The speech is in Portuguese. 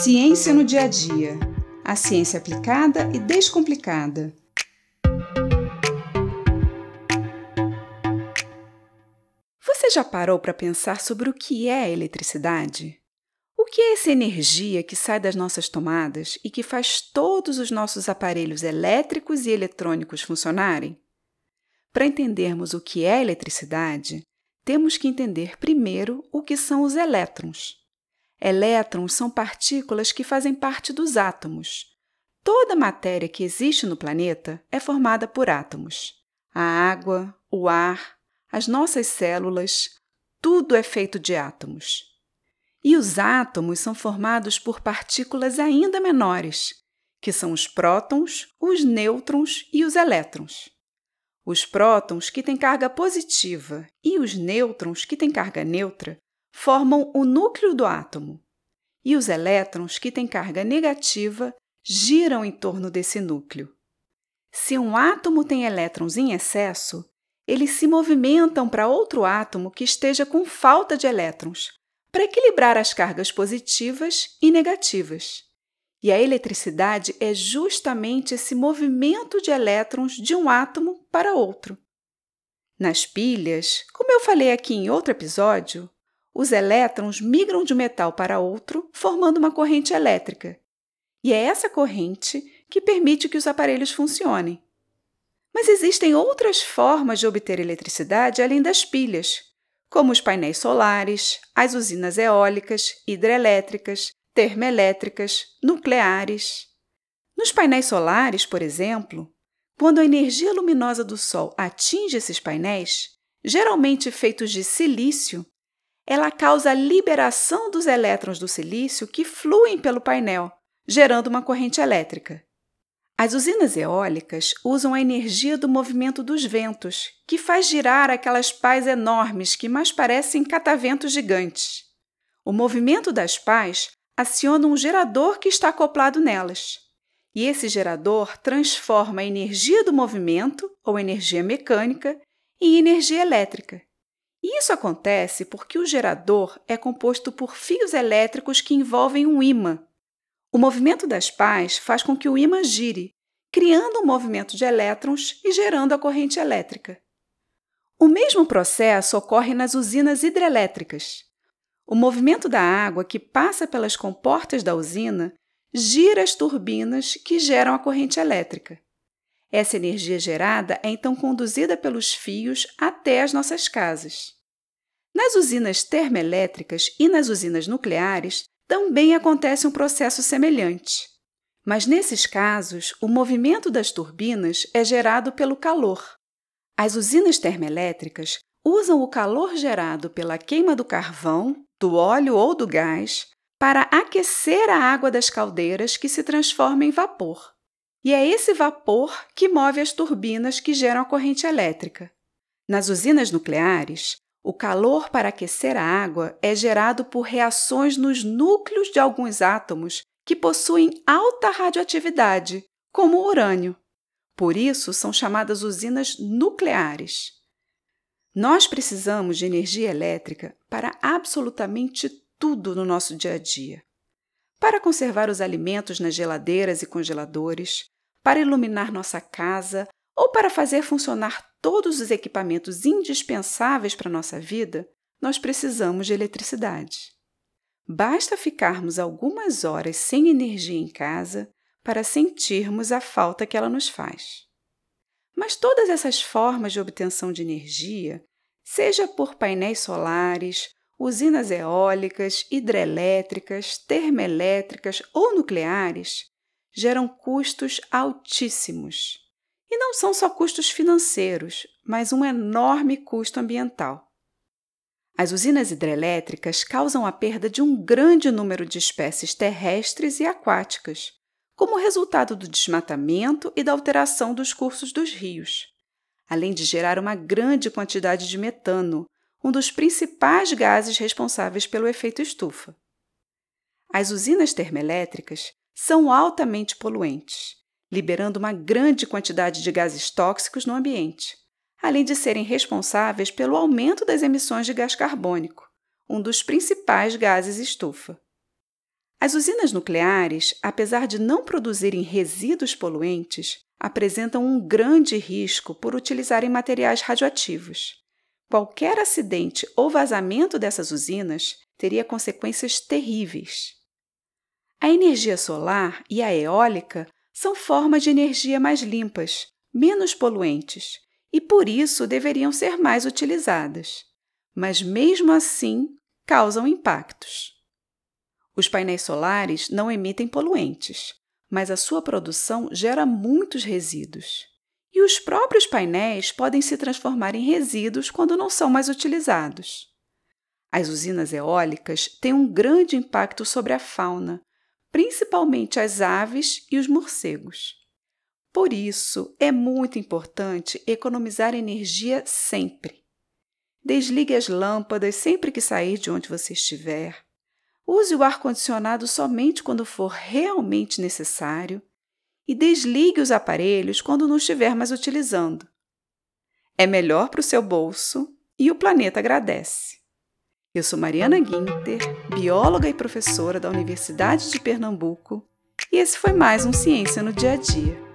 Ciência no dia a dia. A ciência aplicada e descomplicada. Você já parou para pensar sobre o que é a eletricidade? O que é essa energia que sai das nossas tomadas e que faz todos os nossos aparelhos elétricos e eletrônicos funcionarem? Para entendermos o que é eletricidade, temos que entender primeiro o que são os elétrons. Elétrons são partículas que fazem parte dos átomos. Toda matéria que existe no planeta é formada por átomos. A água, o ar, as nossas células, tudo é feito de átomos. E os átomos são formados por partículas ainda menores, que são os prótons, os nêutrons e os elétrons. Os prótons, que têm carga positiva, e os nêutrons, que têm carga neutra, formam o núcleo do átomo. E os elétrons, que têm carga negativa, giram em torno desse núcleo. Se um átomo tem elétrons em excesso, eles se movimentam para outro átomo que esteja com falta de elétrons, para equilibrar as cargas positivas e negativas. E a eletricidade é justamente esse movimento de elétrons de um átomo para outro. Nas pilhas, como eu falei aqui em outro episódio, os elétrons migram de um metal para outro, formando uma corrente elétrica. E é essa corrente que permite que os aparelhos funcionem. Mas existem outras formas de obter eletricidade além das pilhas, como os painéis solares, as usinas eólicas, hidrelétricas, termoelétricas, nucleares. Nos painéis solares, por exemplo, quando a energia luminosa do Sol atinge esses painéis, geralmente feitos de silício, ela causa a liberação dos elétrons do silício que fluem pelo painel, gerando uma corrente elétrica. As usinas eólicas usam a energia do movimento dos ventos, que faz girar aquelas pás enormes que mais parecem cataventos gigantes. O movimento das pás aciona um gerador que está acoplado nelas. E esse gerador transforma a energia do movimento, ou energia mecânica, em energia elétrica. E isso acontece porque o gerador é composto por fios elétricos que envolvem um ímã. O movimento das pás faz com que o ímã gire, criando um movimento de elétrons e gerando a corrente elétrica. O mesmo processo ocorre nas usinas hidrelétricas. O movimento da água que passa pelas comportas da usina gira as turbinas que geram a corrente elétrica. Essa energia gerada é então conduzida pelos fios até as nossas casas. Nas usinas termoelétricas e nas usinas nucleares também acontece um processo semelhante. Mas nesses casos, o movimento das turbinas é gerado pelo calor. As usinas termoelétricas usam o calor gerado pela queima do carvão, do óleo ou do gás para aquecer a água das caldeiras que se transforma em vapor. E é esse vapor que move as turbinas que geram a corrente elétrica. Nas usinas nucleares, o calor para aquecer a água é gerado por reações nos núcleos de alguns átomos que possuem alta radioatividade, como o urânio. Por isso, são chamadas usinas nucleares. Nós precisamos de energia elétrica para absolutamente tudo no nosso dia a dia para conservar os alimentos nas geladeiras e congeladores, para iluminar nossa casa ou para fazer funcionar todos os equipamentos indispensáveis para a nossa vida, nós precisamos de eletricidade. Basta ficarmos algumas horas sem energia em casa para sentirmos a falta que ela nos faz. Mas todas essas formas de obtenção de energia, seja por painéis solares, usinas eólicas, hidrelétricas, termoelétricas ou nucleares geram custos altíssimos. E não são só custos financeiros, mas um enorme custo ambiental. As usinas hidrelétricas causam a perda de um grande número de espécies terrestres e aquáticas, como resultado do desmatamento e da alteração dos cursos dos rios, além de gerar uma grande quantidade de metano, um dos principais gases responsáveis pelo efeito estufa. As usinas termoelétricas são altamente poluentes, liberando uma grande quantidade de gases tóxicos no ambiente, além de serem responsáveis pelo aumento das emissões de gás carbônico, um dos principais gases estufa. As usinas nucleares, apesar de não produzirem resíduos poluentes, apresentam um grande risco por utilizarem materiais radioativos. Qualquer acidente ou vazamento dessas usinas teria consequências terríveis. A energia solar e a eólica são formas de energia mais limpas, menos poluentes, e por isso deveriam ser mais utilizadas. Mas mesmo assim, causam impactos. Os painéis solares não emitem poluentes, mas a sua produção gera muitos resíduos. E os próprios painéis podem se transformar em resíduos quando não são mais utilizados. As usinas eólicas têm um grande impacto sobre a fauna, principalmente as aves e os morcegos. Por isso, é muito importante economizar energia sempre. Desligue as lâmpadas sempre que sair de onde você estiver. Use o ar-condicionado somente quando for realmente necessário e desligue os aparelhos quando não estiver mais utilizando. É melhor para o seu bolso e o planeta agradece. Eu sou Mariana Guinter, bióloga e professora da Universidade de Pernambuco, e esse foi mais um Ciência no Dia a Dia.